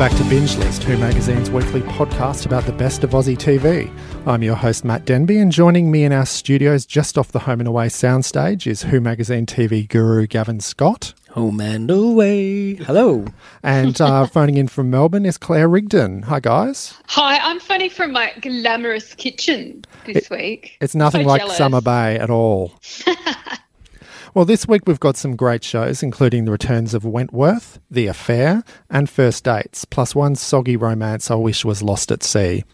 Back to Binge List, Who Magazine's weekly podcast about the best of Aussie TV. I'm your host, Matt Denby, and joining me in our studios just off the Home and Away soundstage is Who Magazine TV guru Gavin Scott. Home and away. Hello. And uh, phoning in from Melbourne is Claire Rigdon. Hi, guys. Hi, I'm phoning from my glamorous kitchen this week. It's nothing So like jealous. Summer Bay at all. well, this week we've got some great shows, including the returns of Wentworth, The Affair, and First Dates, plus one soggy romance I wish was lost at sea.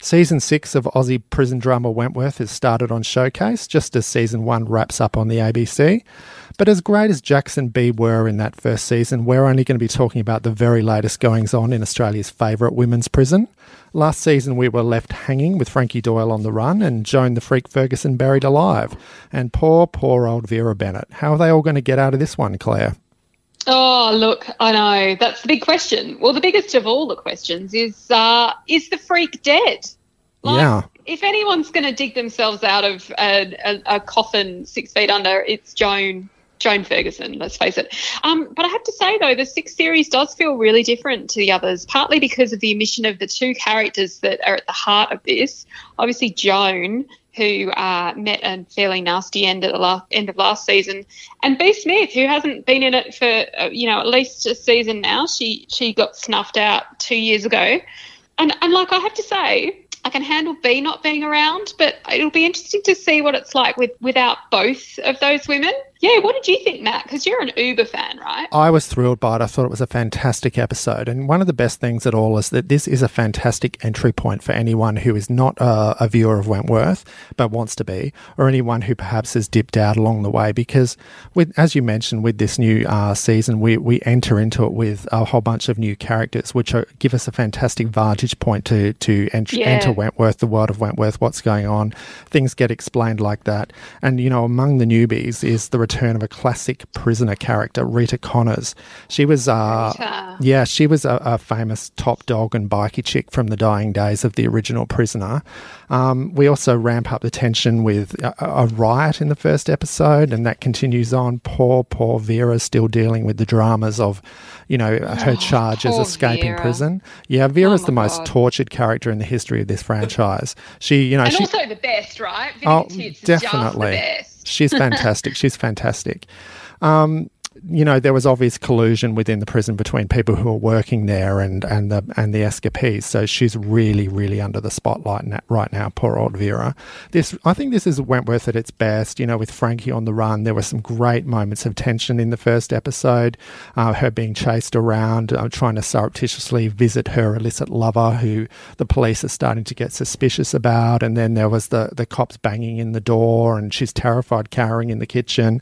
Season six of Aussie prison drama Wentworth has started on Showcase, just as season one wraps up on the ABC. But as great as Jacs and Bea were in that first season, we're only going to be talking about the very latest goings on in Australia's favourite women's prison. Last season, we were left hanging with Frankie Doyle on the run and Joan the Freak Ferguson buried alive. And poor, poor old Vera Bennett. How are they all going to get out of this one, Claire? Oh, look, I know. That's the big question. Well, the biggest of all the questions is uh, is the freak dead? Like, Yeah. If anyone's going to dig themselves out of a, a, a coffin six feet under, it's Joan. Joan Ferguson, let's face it. Um, but I have to say, though, the sixth series does feel really different to the others, partly because of the omission of the two characters that are at the heart of this. Obviously, Joan, who uh, met a fairly nasty end at the la- end of last season, and Bea Smith, who hasn't been in it for uh, you know at least a season now. She she got snuffed out two years ago, and and like I have to say. I can handle B not being around, but it'll be interesting to see what it's like with without both of those women. Yeah, what did you think, Matt? Because you're an Uber fan, right? I was thrilled by it. I thought it was a fantastic episode. And one of the best things at all is that this is a fantastic entry point for anyone who is not a, a viewer of Wentworth, but wants to be, or anyone who perhaps has dipped out along the way. Because, with, as you mentioned, with this new uh, season, we, we enter into it with a whole bunch of new characters, which are, give us a fantastic vantage point to, to ent- Yeah. enter Wentworth, the world of Wentworth, what's going on. Things get explained like that. And, you know, among the newbies is the return of a classic prisoner character, Rita Connors. She was, uh, Rita. yeah, she was a, a famous top dog and bikie chick from the dying days of the original prisoner. Um, we also ramp up the tension with a, a riot in the first episode, and that continues on. Poor, poor Vera still dealing with the dramas of, you know, her charge as poor escaping Vera. prison. Yeah, Vera's Oh the most God. tortured character in the history of this franchise. She, you know, And she, also the best, right? Oh, Tits is definitely. She's fantastic. She's fantastic. Um, you know, there was obvious collusion within the prison between people who are working there and, and the and the escapees. So she's really, really under the spotlight right now. Poor old Vera. This, I think, this is Wentworth at its best. You know, with Frankie on the run, there were some great moments of tension in the first episode. Uh, her being chased around, uh, trying to surreptitiously visit her illicit lover, who the police are starting to get suspicious about. And then there was the the cops banging in the door, and she's terrified, cowering in the kitchen.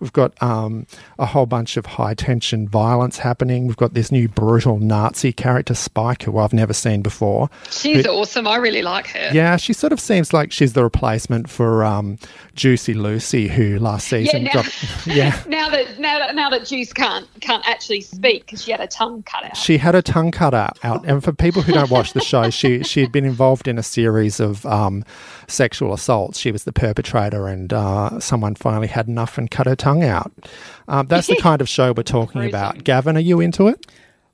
We've got um, a whole bunch of high tension violence happening. We've got this new brutal Nazi character, Spike, who I've never seen before. She's awesome. I really like her. Yeah, she sort of seems like she's the replacement for um, Juicy Lucy, who last Yeah, season now, got. Yeah. now that now that now that Juice can't can't actually speak because she had a tongue cut out. She had a tongue cut out, out, and for people who don't watch the show, she she had been involved in a series of um, sexual assaults. She was the perpetrator, and uh, someone finally had enough and cut her tongue out. Um, that's the kind of show we're talking about. Gavin, are you into it?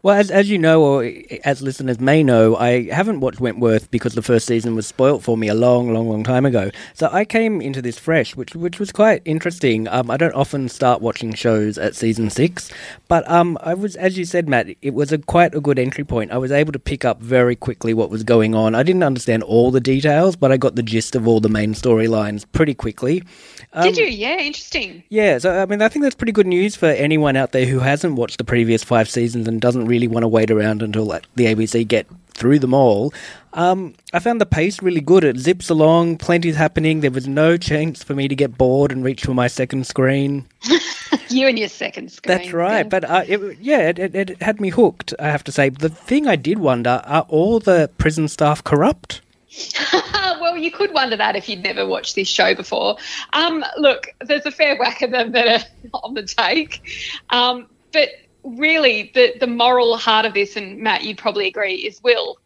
Well, as, as you know, or as listeners may know, I haven't watched Wentworth because the first season was spoilt for me a long, long, long time ago. So I came into this fresh, which which was quite interesting. Um, I don't often start watching shows at season six, but um, I was, as you said, Matt, it was a quite a good entry point. I was able to pick up very quickly what was going on. I didn't understand all the details, but I got the gist of all the main storylines pretty quickly. Um, Did you? Yeah, interesting. Yeah, so I mean, I think that's pretty good news for anyone out there who hasn't watched the previous five seasons and doesn't really want to wait around until the ABC get through them all. Um, I found the pace really good. It zips along, plenty's happening. There was no chance for me to get bored and reach for my second screen. you and your second screen. That's right. But uh, it, yeah, it, it, it had me hooked. I have to say. The thing I did wonder: are all the prison staff corrupt? well, you could wonder that if you'd never watched this show before. Um, look, there's a fair whack of them that are on the take. Um, but really, the, the moral heart of this, and Matt, you'd probably agree, is Will,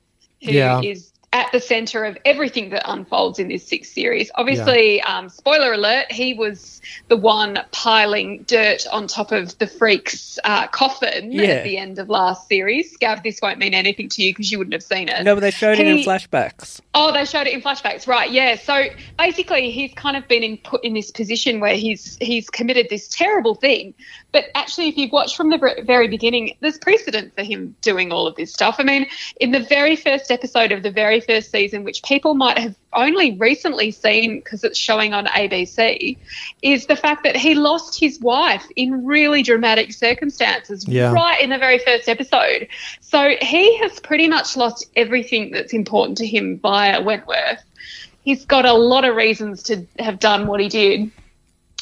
who Yeah. is at the center of everything that unfolds in this sixth series. Obviously, um, spoiler alert, he was the one piling dirt on top of the freak's uh, coffin Yeah. at the end of last series. Gav, this won't mean anything to you because you wouldn't have seen it. No, but they showed it in flashbacks. Oh, they showed it in flashbacks, right? Yeah. So basically, he's kind of been in, put in this position where he's he's committed this terrible thing. But actually, if you've watched from the very beginning, there's precedent for him doing all of this stuff. I mean, in the very first episode of the very first season, which people might have only recently seen because it's showing on ABC, is the fact that he lost his wife in really dramatic circumstances Yeah. right in the very first episode. So he has pretty much lost everything that's important to him via Wentworth. He's got a lot of reasons to have done what he did,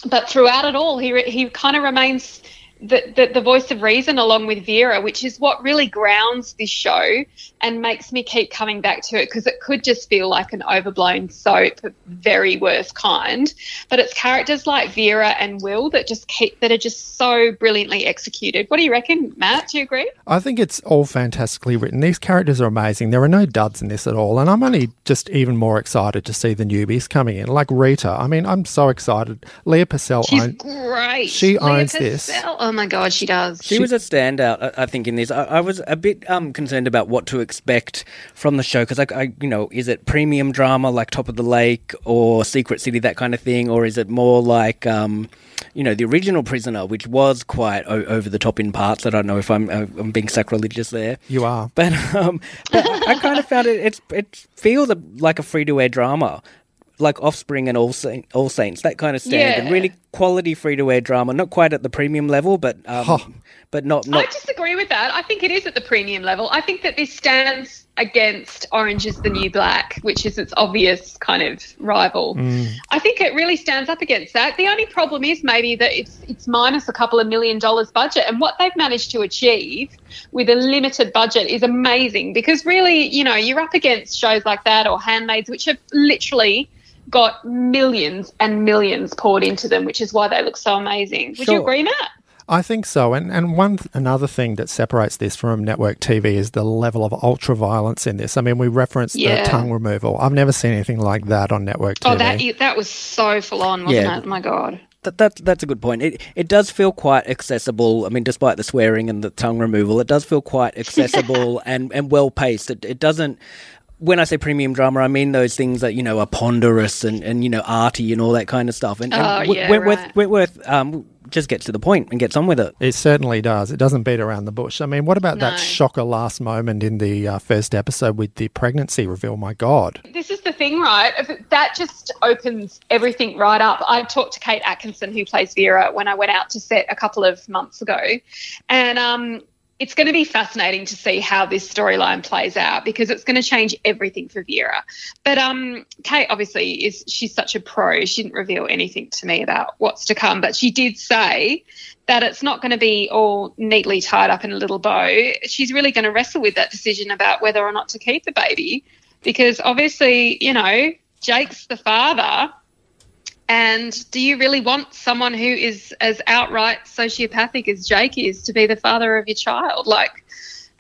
but throughout it all, he re- he kind of remains the, the the voice of reason along with Vera, which is what really grounds this show and makes me keep coming back to it because it could just feel like an overblown soap, very worst kind. But it's characters like Vera and Will that just keep that are just so brilliantly executed. What do you reckon, Matt? Do you agree? I think it's all fantastically written. These characters are amazing. There are no duds in this at all. And I'm only just even more excited to see the newbies coming in, like Rita. I mean, I'm so excited. Leah Purcell, She's own- great. she Leah owns this. Purcell. Oh my god, she does. She, was a standout, I, I think, in this. I, I was a bit um, concerned about what to expect from the show because, I, I, you know, is it premium drama like Top of the Lake or Secret City, that kind of thing, or is it more like, um, you know, the original Prisoner, which was quite o- over the top in parts? I don't know if I'm, uh, I'm being sacrilegious there. you are. But um, but I kind of found it. It's it feels like a free to air drama, like Offspring and All Saint, All Saints, that kind of standard. Yeah. Really quality free to air drama. Not quite at the premium level, but um, Huh. but not I disagree with that. I think it is at the premium level. I think that this stands against Orange is the New Black, which is its obvious kind of rival. I think it really stands up against that. The only problem is maybe that it's it's minus a couple of million dollars budget, and what they've managed to achieve with a limited budget is amazing. Because really, you know, you're up against shows like that or Handmaids, which are literally got millions and millions poured into them, which is why they look so amazing. Would Sure. you agree, Matt? I think so. And and one another thing that separates this from network TV is the level of ultra violence in this. I mean, we referenced Yeah. the tongue removal. I've never seen anything like that on network TV. Oh, that that was so full on, wasn't Yeah. it? My god. That, that's that's a good point. It it does feel quite accessible. I mean, despite the swearing and the tongue removal, it does feel quite accessible and, and well paced. It it doesn't. When I say premium drama, I mean those things that you know are ponderous and, and you know arty and all that kind of stuff. And, and Oh, Wh- yeah, Wentworth, right. Wentworth um, just gets to the point and gets on with it. It certainly does. It doesn't beat around the bush. I mean, what about that shocker last moment in the uh, first episode with the pregnancy reveal? My God. This is the thing, right? That just opens everything right up. I talked to Kate Atkinson, who plays Vera, when I went out to set a couple of months ago, and um, it's going to be fascinating to see how this storyline plays out because it's going to change everything for Vera. But um, Kate obviously is she's such a pro. She didn't reveal anything to me about what's to come, but she did say that it's not going to be all neatly tied up in a little bow. She's really going to wrestle with that decision about whether or not to keep the baby because obviously, you know, Jake's the father. And do you really want someone who is as outright sociopathic as Jake is to be the father of your child? Like,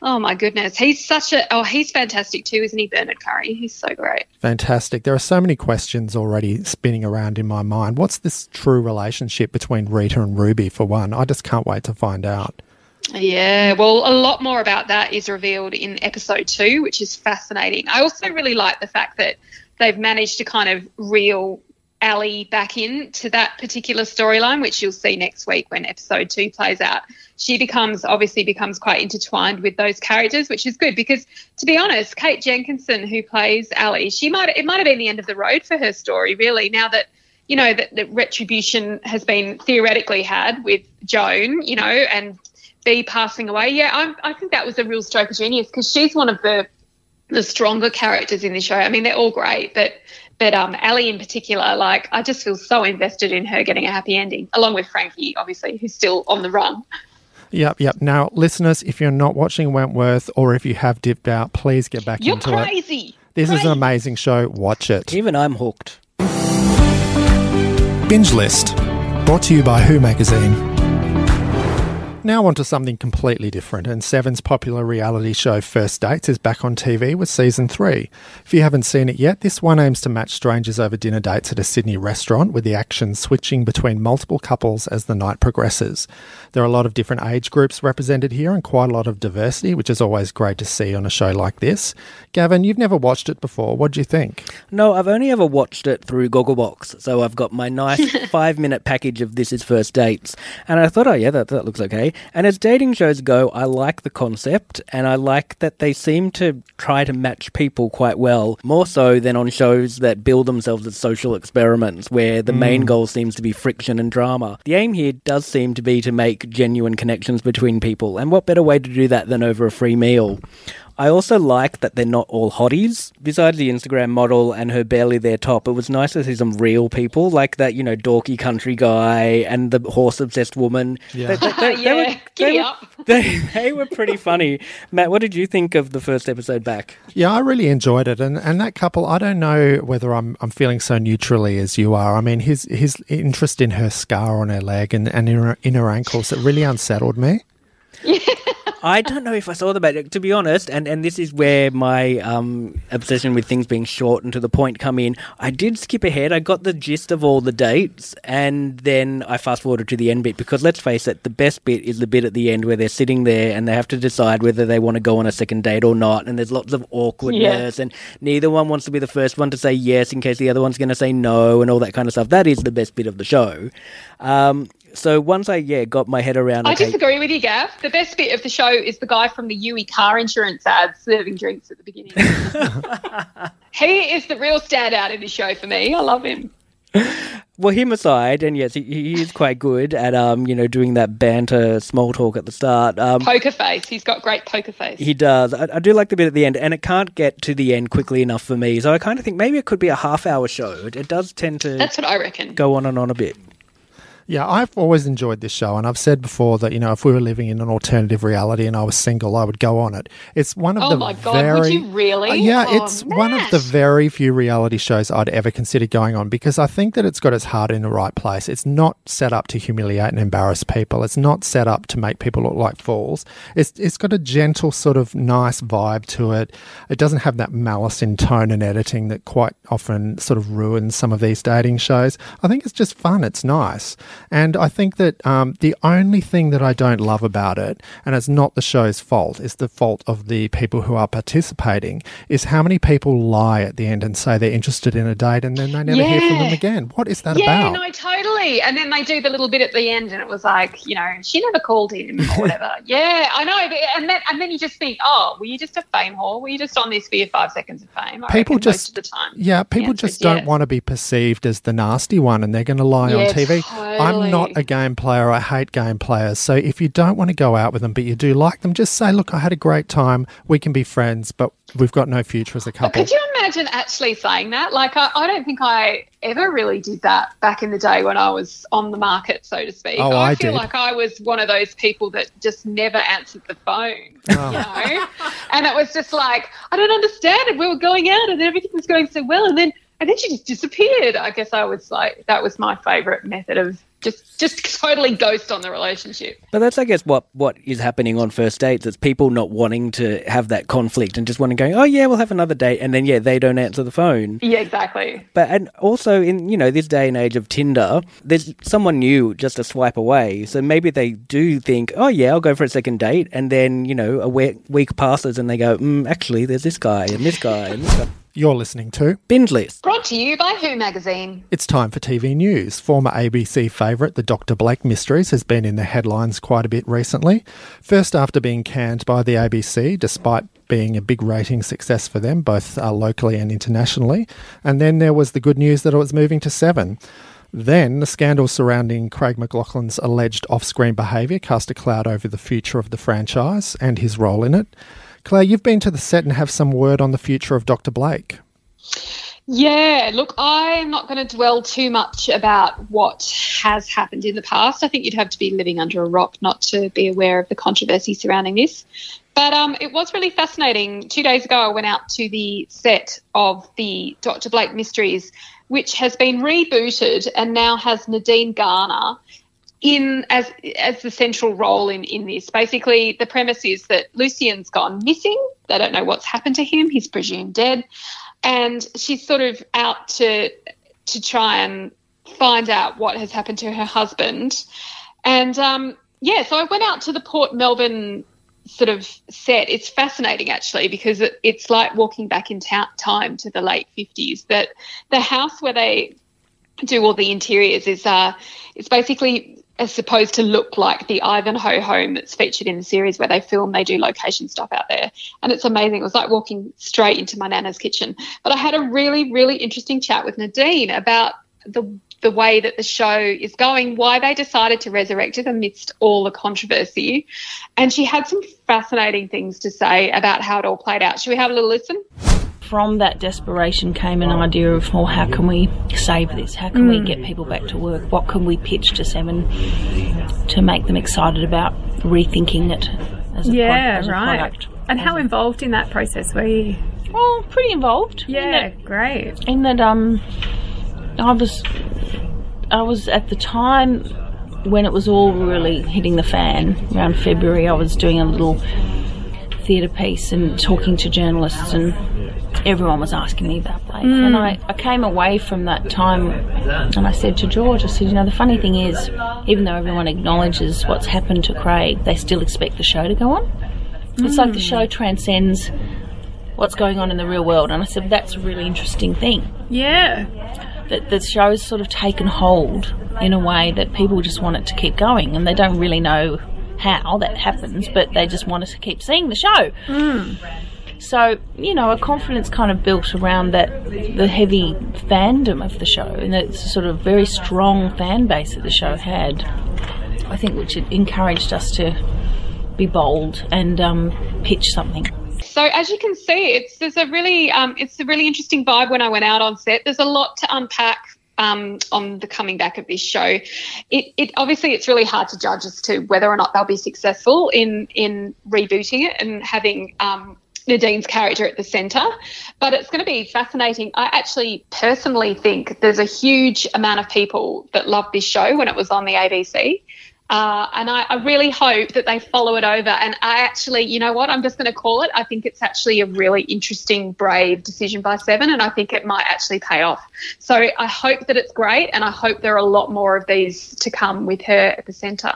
oh my goodness. He's such a, oh, he's fantastic too, isn't he, Bernard Curry? He's so great. Fantastic. There are so many questions already spinning around in my mind. What's this true relationship between Rita and Ruby, for one? I just can't wait to find out. Yeah, well, a lot more about that is revealed in episode two, which is fascinating. I also really like the fact that they've managed to kind of reel Ali back in to that particular storyline, which you'll see next week when episode two plays out. She becomes obviously becomes quite intertwined with those characters, which is good because to be honest, Kate Jenkinson, who plays Ali, she might it might have been the end of the road for her story, really, now that you know that, retribution has been theoretically had with Joan, you know, and Bea passing away. Yeah, I'm, I think that was a real stroke of genius because she's one of the the stronger characters in the show. I mean, they're all great, but but um, Ali in particular, like I just feel so invested in her getting a happy ending, along with Frankie, obviously, who's still on the run. Yep, yep. Now, listeners, if you're not watching Wentworth or if you have dipped out, please get back You're into crazy. it. This is an amazing show. Watch it. Even I'm hooked. Binge List, brought to you by Who Magazine. Now on to something completely different, and Seven's popular reality show First Dates is back on TV with season three. If you haven't seen it yet, this one aims to match strangers over dinner dates at a Sydney restaurant, with the action switching between multiple couples as the night progresses. There are a lot of different age groups represented here, and quite a lot of diversity, which is always great to see on a show like this. Gavin, you've never watched it before. What do you think? No, I've only ever watched it through Gogglebox, so I've got my nice five minute package of This Is First Dates. And I thought, oh, yeah, that, that looks okay. And as dating shows go, I like the concept, and I like that they seem to try to match people quite well, more so than on shows that build themselves as social experiments, where the main mm. goal seems to be friction and drama. The aim here does seem to be to make genuine connections between people, and what better way to do that than over a free meal? I also like that they're not all hotties. Besides the Instagram model and her barely there top, it was nice to see some real people like that, you know, dorky country guy and the horse obsessed woman. Yeah. They, they- they Yeah, were, they, were, up. they, they were pretty funny. Matt, what did you think of the first episode back? Yeah, I really enjoyed it, and, and that couple. I don't know whether I'm I'm feeling so neutrally as you are. I mean, his his interest in her scar on her leg and, and in, her, in her ankles it really unsettled me. I don't know if I saw the back. To be honest, and, and this is where my um, obsession with things being short and to the point come in. I did skip ahead. I got the gist of all the dates, and then I fast forwarded to the end bit because let's face it, the best bit is the bit at the end where they're sitting there and they have to decide whether they want to go on a second date or not. And there's lots of awkwardness, and neither one wants to be the first one to say yes in case the other one's going to say no, and all that kind of stuff. That is the best bit of the show. Um, so once I yeah got my head around, I okay, disagree with you, Gav. The best bit of the show is the guy from the Youi car insurance ad serving drinks at the beginning. he is the real standout in the show for me. I love him. Well, him aside, and yes, he, he is quite good at um, you know, doing that banter, small talk at the start. Um, Poker face. He's got great poker face. he does. I, I do like the bit at the end, and it can't get to the end quickly enough for me. So I kind of think maybe it could be a half-hour show. It, it does tend to That's what I reckon. go on and on a bit. Yeah, I've always enjoyed this show, and I've said before that you know if we were living in an alternative reality and I was single, I would go on it. It's one of Oh the my God, very would you really? Uh, yeah, Oh, it's one of the very few reality shows I'd ever consider going on because I think that it's got its heart in the right place. It's not set up to humiliate and embarrass people. It's not set up to make people look like fools. It's it's got a gentle sort of nice vibe to it. It doesn't have that malice in tone and editing that quite often sort of ruins some of these dating shows. I think it's just fun. It's nice, and I think that um, the only thing that I don't love about it, and it's not the show's fault, is the fault of the people who are participating, is how many people lie at the end and say they're interested in a date and then they never hear from them again. What is that yeah, about? no, totally. And then they do the little bit at the end, and it was like, you know, she never called him or whatever. yeah, I know. but- And then, and then you just think, oh, were you just a fame whore? Were you just on this for your five seconds of fame? I people just the time. yeah people just don't want to be perceived as the nasty one and they're going to lie on Yeah, tv i'm not a game player i hate game players so if you don't want to go out with them but you do like them just say look i had a great time we can be friends but we've got no future as a couple could you imagine actually saying that? Like, I, I don't think I ever really did that back in the day when I was on the market, so to speak. Oh, I feel did. like I was one of those people that just never answered the phone, Oh. you know? and it was just like, I don't understand it. We were going out and everything was going so well. And then, and then she just disappeared. I guess I was like, that was my favorite method of just, just totally ghost on the relationship. But that's, I guess, what what is happening on first dates. It's people not wanting to have that conflict and just wanting to go, oh yeah, we'll have another date, and then yeah, they don't answer the phone. Yeah, exactly. But and also in you know this day and age of Tinder, there's someone new just a swipe away. So maybe they do think, oh yeah, I'll go for a second date, and then you know a week, week passes and they go, mm, actually, there's this guy and this guy and this guy. You're listening to Binge list. Brought to you by Who Magazine. It's time for TV news. Former ABC favourite, The Dr. Blake Mysteries, has been in the headlines quite a bit recently. First, after being canned by the ABC, despite being a big rating success for them, both uh, locally and internationally. And then there was the good news that it was moving to Seven. Then, the scandal surrounding Craig McLachlan's alleged off screen behaviour cast a cloud over the future of the franchise and his role in it. Claire, you've been to the set and have some word on the future of Dr. Blake. Yeah, look, I'm not going to dwell too much about what has happened in the past. I think you'd have to be living under a rock not to be aware of the controversy surrounding this. But um, it was really fascinating. Two days ago, I went out to the set of the Dr. Blake Mysteries, which has been rebooted and now has Nadine Garner in as as the central role in in this. Basically, the premise is that Lucien's gone missing. They don't know what's happened to him. He's presumed dead and she's sort of out to to try and find out what has happened to her husband. And um, yeah, so I went out to the Port Melbourne sort of set. It's fascinating actually because it, it's like walking back in ta- time to the late fifties. That the house where they do all the interiors is uh, it's basically as supposed to look like the Ivanhoe home that's featured in the series where they film, they do location stuff out there. And it's amazing. It was like walking straight into my nana's kitchen. But I had a really, really interesting chat with Nadine about the the way that the show is going, why they decided to resurrect it amidst all the controversy. And she had some fascinating things to say about how it all played out. Should we have a little listen? From that desperation came an idea of, well, how can we save this? How can mm. we get people back to work? What can we pitch to Seven to make them excited about rethinking it as a, yeah, pro- as right. product? And how involved in that process were you? Well, pretty involved. Yeah, in that, great. In that, um, I was, I was at the time when it was all really hitting the fan around February. I was doing a little theatre piece and talking to journalists and everyone was asking me about Blake. Mm. And I, I came away from that time and I said to George, I said, you know, the funny thing is, even though everyone acknowledges what's happened to Craig, they still expect the show to go on. Mm. It's like the show transcends what's going on in the real world. And I said, that's a really interesting thing. Yeah. That the show's sort of taken hold in a way that people just want it to keep going and they don't really know how that happens, but they just want us to keep seeing the show. Mm. So, you know, a confidence kind of built around that, the heavy fandom of the show, and a sort of very strong fan base that the show had, I think, which encouraged us to be bold and um, pitch something. So as you can see, it's there's a really um, it's a really interesting vibe when I went out on set. There's a lot to unpack um, on the coming back of this show. It, it, obviously it's really hard to judge as to whether or not they'll be successful in in rebooting it and having um, Nadine's character at the centre. But it's going to be fascinating. I actually personally think there's a huge amount of people that loved this show when it was on the ABC. Uh, and I, I, really hope that they follow it over. And I actually, you know what, I'm just going to call it. I think it's actually a really interesting, brave decision by Seven, and I think it might actually pay off. So I hope that it's great, and I hope there are a lot more of these to come with her at the centre.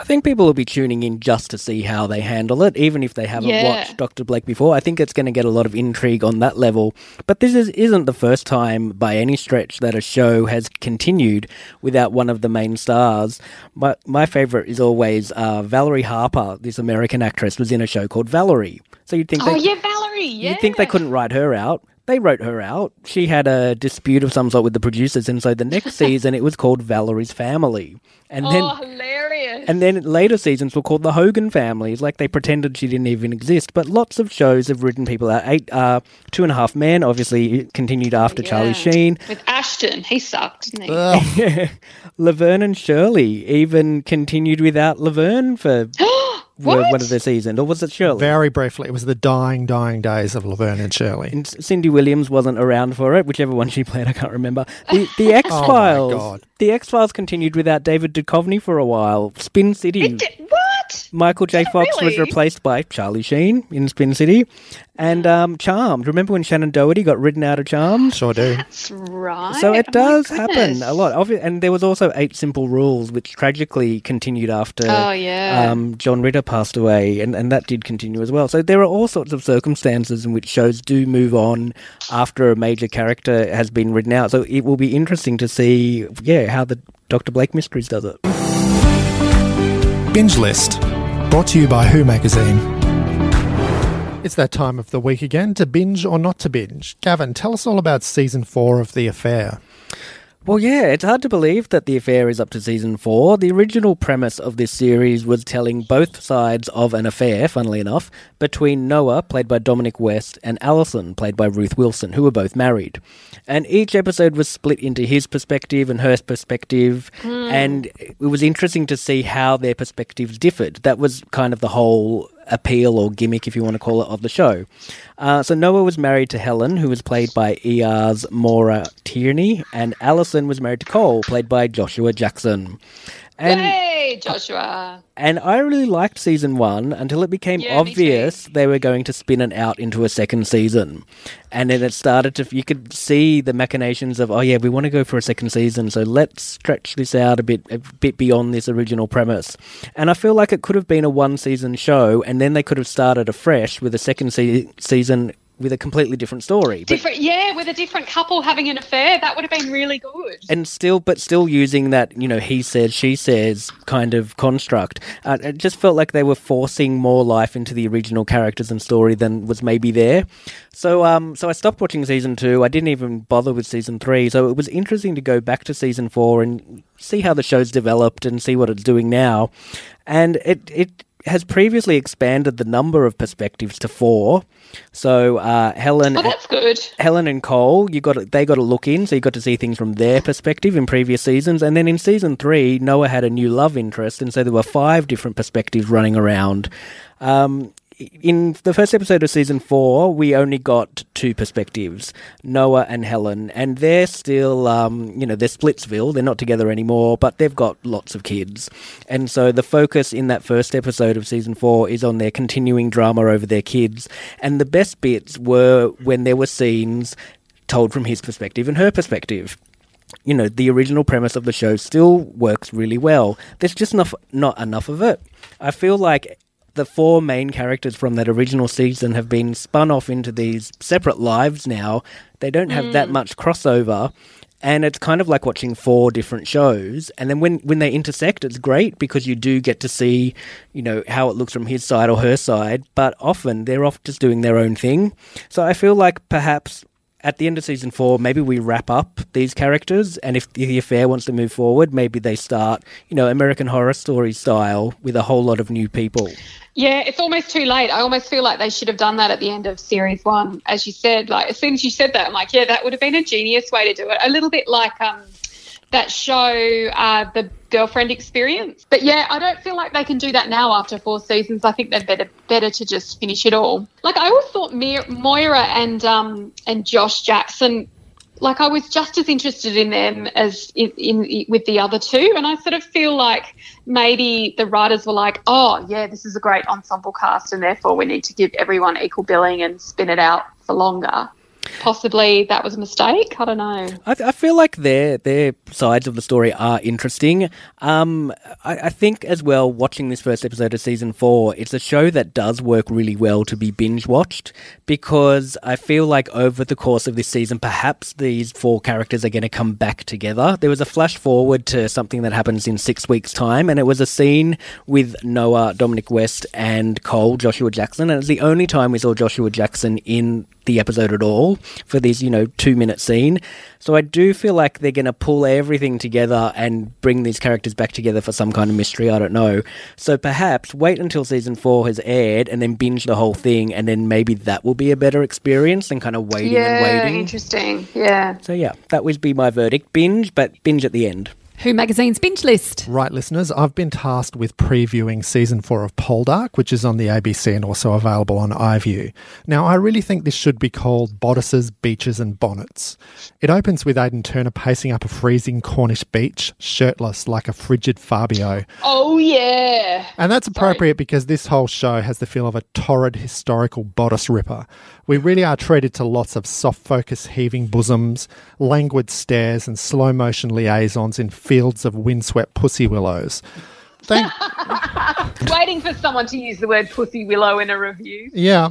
I think people will be tuning in just to see how they handle it, even if they haven't yeah. watched Dr. Blake before. I think it's going to get a lot of intrigue on that level. But this is, isn't the first time by any stretch that a show has continued without one of the main stars. My, my favourite is always uh, Valerie Harper, this American actress, was in a show called Valerie. So you'd think Oh, they, yeah, Valerie, yeah. You'd think they couldn't write her out. They wrote her out. She had a dispute of some sort with the producers, and so the next season it was called Valerie's Family. And oh, then hilarious. and then later seasons were called the Hogan families, like they pretended she didn't even exist. But lots of shows have written people out. Eight, uh, Two and a Half Men, obviously continued after Charlie Sheen. With Ashton, he sucked, didn't he? Laverne and Shirley even continued without Laverne for what? one of the seasons, or was it Shirley? Very briefly, it was the dying, dying days of Laverne and Shirley. And Cindy Williams wasn't around for it, whichever one she played, I can't remember. The, the X Oh my Files. God. the X Files continued without David Duchovny for a while. Spin City. It did- what? Michael J. Fox was replaced by Charlie Sheen in Spin City, and um, Charmed. Remember when Shannen Doherty got ridden out of Charmed? Sure do. That's right. So it Oh does happen a lot. And there was also Eight Simple Rules, which tragically continued after Oh, yeah. um, John Ritter passed away, and, and that did continue as well. So there are all sorts of circumstances in which shows do move on after a major character has been written out. So it will be interesting to see, yeah, how the Dr. Blake Mysteries does it. Binge List, brought to you by Who Magazine. It's that time of the week again to binge or not to binge. Gavin, tell us all about season four of The Affair. Well, yeah, it's hard to believe that the affair is up to season four. The original premise of this series was telling both sides of an affair, funnily enough, between Noah, played by Dominic West, and Allison, played by Ruth Wilson, who were both married. And each episode was split into his perspective and her perspective, hmm. and it was interesting to see how their perspectives differed. That was kind of the whole appeal or gimmick, if you want to call it, of the show. Uh, so Noah was married to Helen, who was played by ER's Maura Tierney, and Allison was married to Cole, played by Joshua Jackson. And hey, Joshua. and I really liked season one until it became Yeah, obvious they were going to spin it out into a second season. And then it started to, you could see the machinations of, oh yeah, we want to go for a second season, so let's stretch this out a bit, a bit beyond this original premise. And I feel like it could have been a one season show, and then they could have started afresh with a second se- season with a completely different story. But- Different, yeah, with a different couple having an affair, that would have been really good. and still but still using that you know he says she says kind of construct uh, it just felt like they were forcing more life into the original characters and story than was maybe there so um so i stopped watching season two i didn't even bother with season three so it was interesting to go back to season four and see how the show's developed and see what it's doing now and it it has previously expanded the number of perspectives to four so uh, helen oh, that's good. Helen and Cole, you got they got to look in, so you got to see things from their perspective in previous seasons, and then in season three, Noah had a new love interest, and so there were five different perspectives running around. Um, in the first episode of season four, we only got two perspectives, Noah and Helen, and they're still, um, you know, they're Splitsville. They're not together anymore, but they've got lots of kids. And so the focus in that first episode of season four is on their continuing drama over their kids. And the best bits were when there were scenes told from his perspective and her perspective you know, the original premise of the show still works really well. There's just not, not enough of it. I feel like the four main characters from that original season have been spun off into these separate lives now. They don't have that mm. much crossover. And it's kind of like watching four different shows. And then when, when they intersect, it's great because you do get to see, you know, how it looks from his side or her side. But often they're off just doing their own thing. So I feel like perhaps at the end of season four, maybe we wrap up these characters, and if the affair wants to move forward, maybe they start, you know, American Horror Story style with a whole lot of new people. Yeah, it's almost too late. I almost feel like they should have done that at the end of series one, as you said. Like as soon as you said that, I'm like, yeah, that would have been a genius way to do it. A little bit like um, that show, uh, the Girlfriend Experience. But yeah, I don't feel like they can do that now after four seasons. I think they're better better to just finish it all. Like I always thought, Moira and um, and Josh Jackson like I was just as interested in them as in, in with the other two, and I sort of feel like maybe the writers were like, "Oh, yeah, this is a great ensemble cast, and therefore we need to give everyone equal billing and spin it out for longer." Possibly that was a mistake. I don't know. I, I feel like their their sides of the story are interesting. Um, I, I think as well, watching this first episode of season four, it's a show that does work really well to be binge watched because I feel like over the course of this season, perhaps these four characters are going to come back together. There was a flash forward to something that happens in six weeks' time, and it was a scene with Noah, Dominic West, and Cole, Joshua Jackson, and it's the only time we saw Joshua Jackson in the episode at all for this, you know, two minute scene. So I do feel like they're going to pull everything together and bring these characters back together for some kind of mystery. I don't know. So perhaps wait until season four has aired and then binge the whole thing, and then maybe that will be a better experience than kind of waiting and Yeah, waiting. interesting. Yeah. So yeah, that would be my verdict. Binge, but binge at the end. Who Magazine's binge list. Right, listeners, I've been tasked with previewing season four of Poldark, which is on the ABC and also available on iView. Now, I really think this should be called Bodices, Beaches, and Bonnets. It opens with Aidan Turner pacing up a freezing Cornish beach, shirtless like a frigid Fabio. Oh yeah. And that's appropriate because this whole show has the feel of a torrid historical bodice ripper. We really are treated to lots of soft focus heaving bosoms, languid stares, and slow motion liaisons in fields of windswept pussy willows. Thank, Waiting for someone to use the word pussy willow in a review. yeah.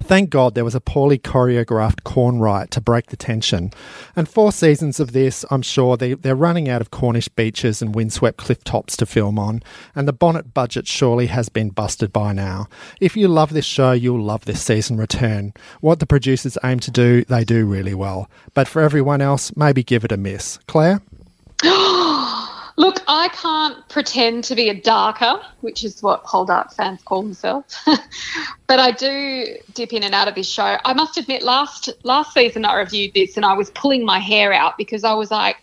Thank God there was a poorly choreographed corn riot to break the tension. And four seasons of this, I'm sure they, they're running out of Cornish beaches and windswept cliff tops to film on, and the bonnet budget surely has been busted by now. If you love this show, you'll love this season return. What the producers aim to do, they do really well. But for everyone else, maybe give it a miss. Claire? Look, I can't pretend to be a darker, which is what Poldark fans call themselves. but I do dip in and out of this show. I must admit, last last season I reviewed this and I was pulling my hair out because I was like,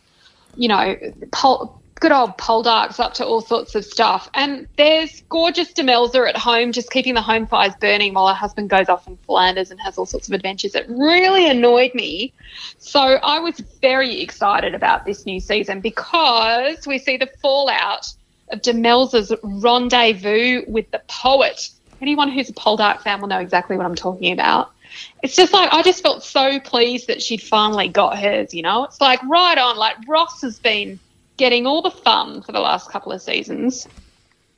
you know, Pol- good old Poldark's up to all sorts of stuff. And there's gorgeous Demelza at home, just keeping the home fires burning while her husband goes off in Flanders and has all sorts of adventures. It really annoyed me. So I was very excited about this new season because we see the fallout of Demelza's rendezvous with the poet. Anyone who's a Poldark fan will know exactly what I'm talking about. It's just like I just felt so pleased that she'd finally got hers, you know? It's like right on, like Ross has been getting all the fun for the last couple of seasons.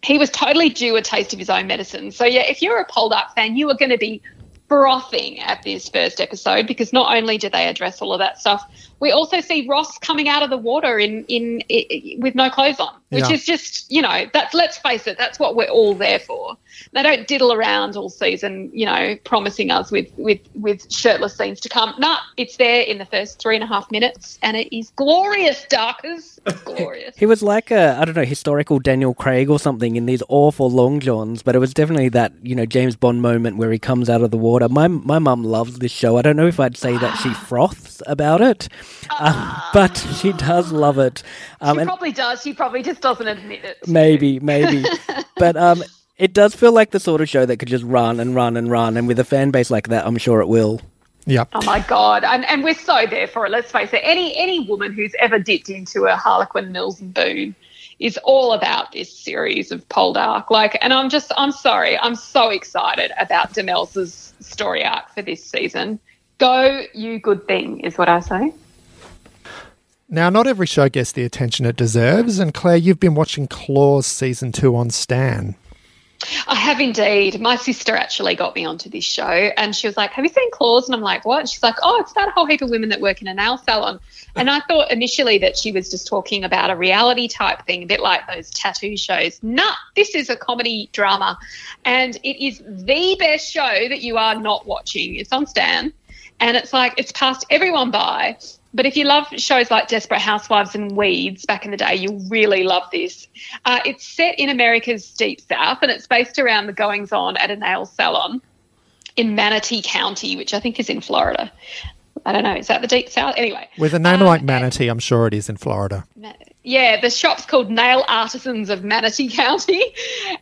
He was totally due a taste of his own medicine. So, yeah, if you're a Poldark fan, you are going to be frothing at this first episode because not only do they address all of that stuff, we also see Ross coming out of the water in in, in with no clothes on, which Yeah. is just you know that's let's face it, that's what we're all there for. They don't diddle around all season, you know, promising us with with with shirtless scenes to come. Nah, it's there in the first three and a half minutes, and it is glorious, Darkers, glorious. He was like a, I don't know, historical Daniel Craig or something in these awful long johns, but it was definitely that, you know, James Bond moment where he comes out of the water. My my mum loves this show. I don't know if I'd say that she froths about it, um, but she does love it. Um, she probably does. She probably just doesn't admit it. maybe, maybe. but um, it does feel like the sort of show that could just run and run and run, and with a fan base like that, I'm sure it will. Yep. Oh my god! And and we're so there for it. Let's face it. Any any woman who's ever dipped into a Harlequin Mills and Boon is all about this series of Poldark. Like, and I'm just I'm sorry. I'm so excited about Demelza's story arc for this season. Go, you good thing, is what I say. Now, not every show gets the attention it deserves, and Claire, you've been watching Claws season two on Stan. I have indeed. My sister actually got me onto this show and she was like, Have you seen Claws? And I'm like, What? And she's like, Oh, it's a whole heap of women that work in a nail salon. And I thought initially that she was just talking about a reality type thing, a bit like those tattoo shows. Nah, this is a comedy drama. And it is the best show that you are not watching. It's on Stan. And it's like, it's passed everyone by. But if you love shows like Desperate Housewives and Weeds back in the day, you'll really love this. Uh, it's set in America's deep south and it's based around the goings on at a nail salon in Manatee County, which I think is in Florida. I don't know. Is that the deep south? Anyway. With a name Uh, like Manatee, I'm sure it is in Florida. Yeah, the shop's called Nail Artisans of Manatee County,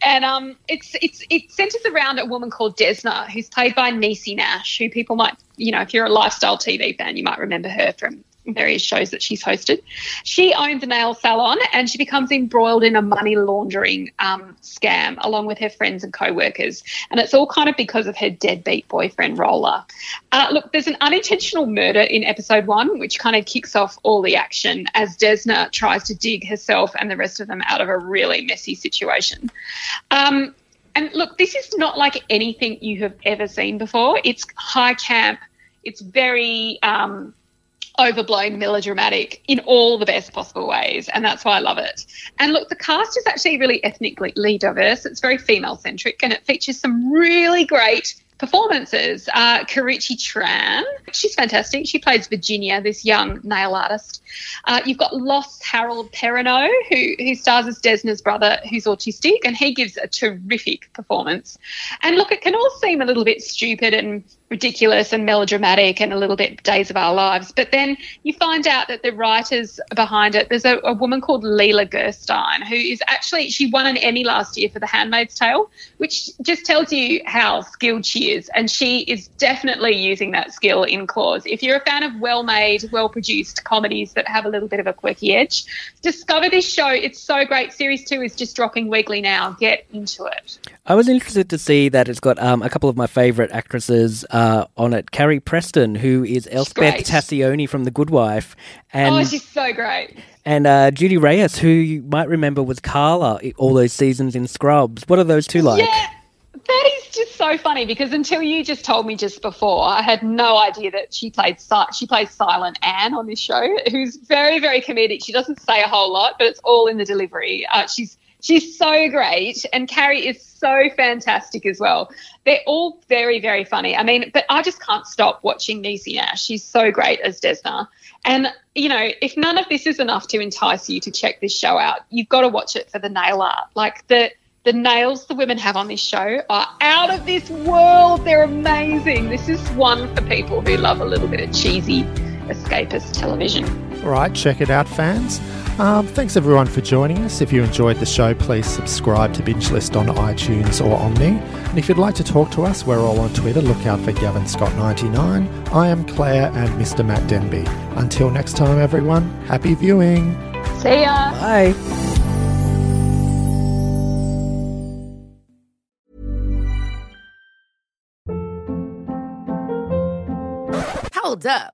and um, it's it's it centers around a woman called Desna, who's played by Niecy Nash, who people might, you know, if you're a lifestyle TV fan, you might remember her from various shows that she's hosted. She owns a nail salon, and she becomes embroiled in a money laundering um, scam along with her friends and co-workers, and it's all kind of because of her deadbeat boyfriend Roller. Uh, look, there's an unintentional murder in episode one, which kind of kicks off all the action as Desna tries to dig herself and the rest of them out of a really messy situation. Um, and look, this is not like anything you have ever seen before. It's high camp. It's very um, overblown, melodramatic in all the best possible ways, and that's why I love it. And look, the cast is actually really ethnically diverse. It's very female centric, and it features some really great performances. Uh, Karrueche Tran, she's fantastic. She plays Virginia, this young nail artist. Uh, you've got Lost Harold Perrineau, who, who stars as Desna's brother, who's autistic, and he gives a terrific performance. And look, it can all seem a little bit stupid and ridiculous and melodramatic and a little bit Days of Our Lives. But then you find out that the writers behind it, there's a, a woman called Leela Gerstein, who is actually, she won an Emmy last year for The Handmaid's Tale, which just tells you how skilled she is. And she is definitely using that skill in Claws. If you're a fan of well made, well produced comedies that have a little bit of a quirky edge, discover this show. It's so great. Series two is just dropping weekly now. Get into it. I was interested to see that it's got um, a couple of my favourite actresses uh, on it. Carrie Preston, who is Elsbeth. Tascioni from The Good Wife, and oh, she's so great. and uh, Judy Reyes, who you might remember was Carla all those seasons in Scrubs. What are those two like? Yeah. That is just so funny because until you just told me just before, I had no idea that she played she plays Silent Anne on this show, who's very very comedic. She doesn't say a whole lot, but it's all in the delivery. Uh, she's she's so great, and Carrie is so fantastic as well. They're all very very funny. I mean, but I just can't stop watching Niecy Nash. She's so great as Desna, and you know, if none of this is enough to entice you to check this show out, you've got to watch it for the nail art, like the the nails the women have on this show are out of this world. They're amazing. This is one for people who love a little bit of cheesy escapist television. All right, check it out, fans. Um, thanks everyone for joining us. If you enjoyed the show, please subscribe to Binge List on iTunes or Omny. And if you'd like to talk to us, we're all on Twitter. Look out for Gavin Scott99. I am Claire and Mr. Matt Denby. Until next time, everyone, happy viewing. See ya. Bye. Hold up.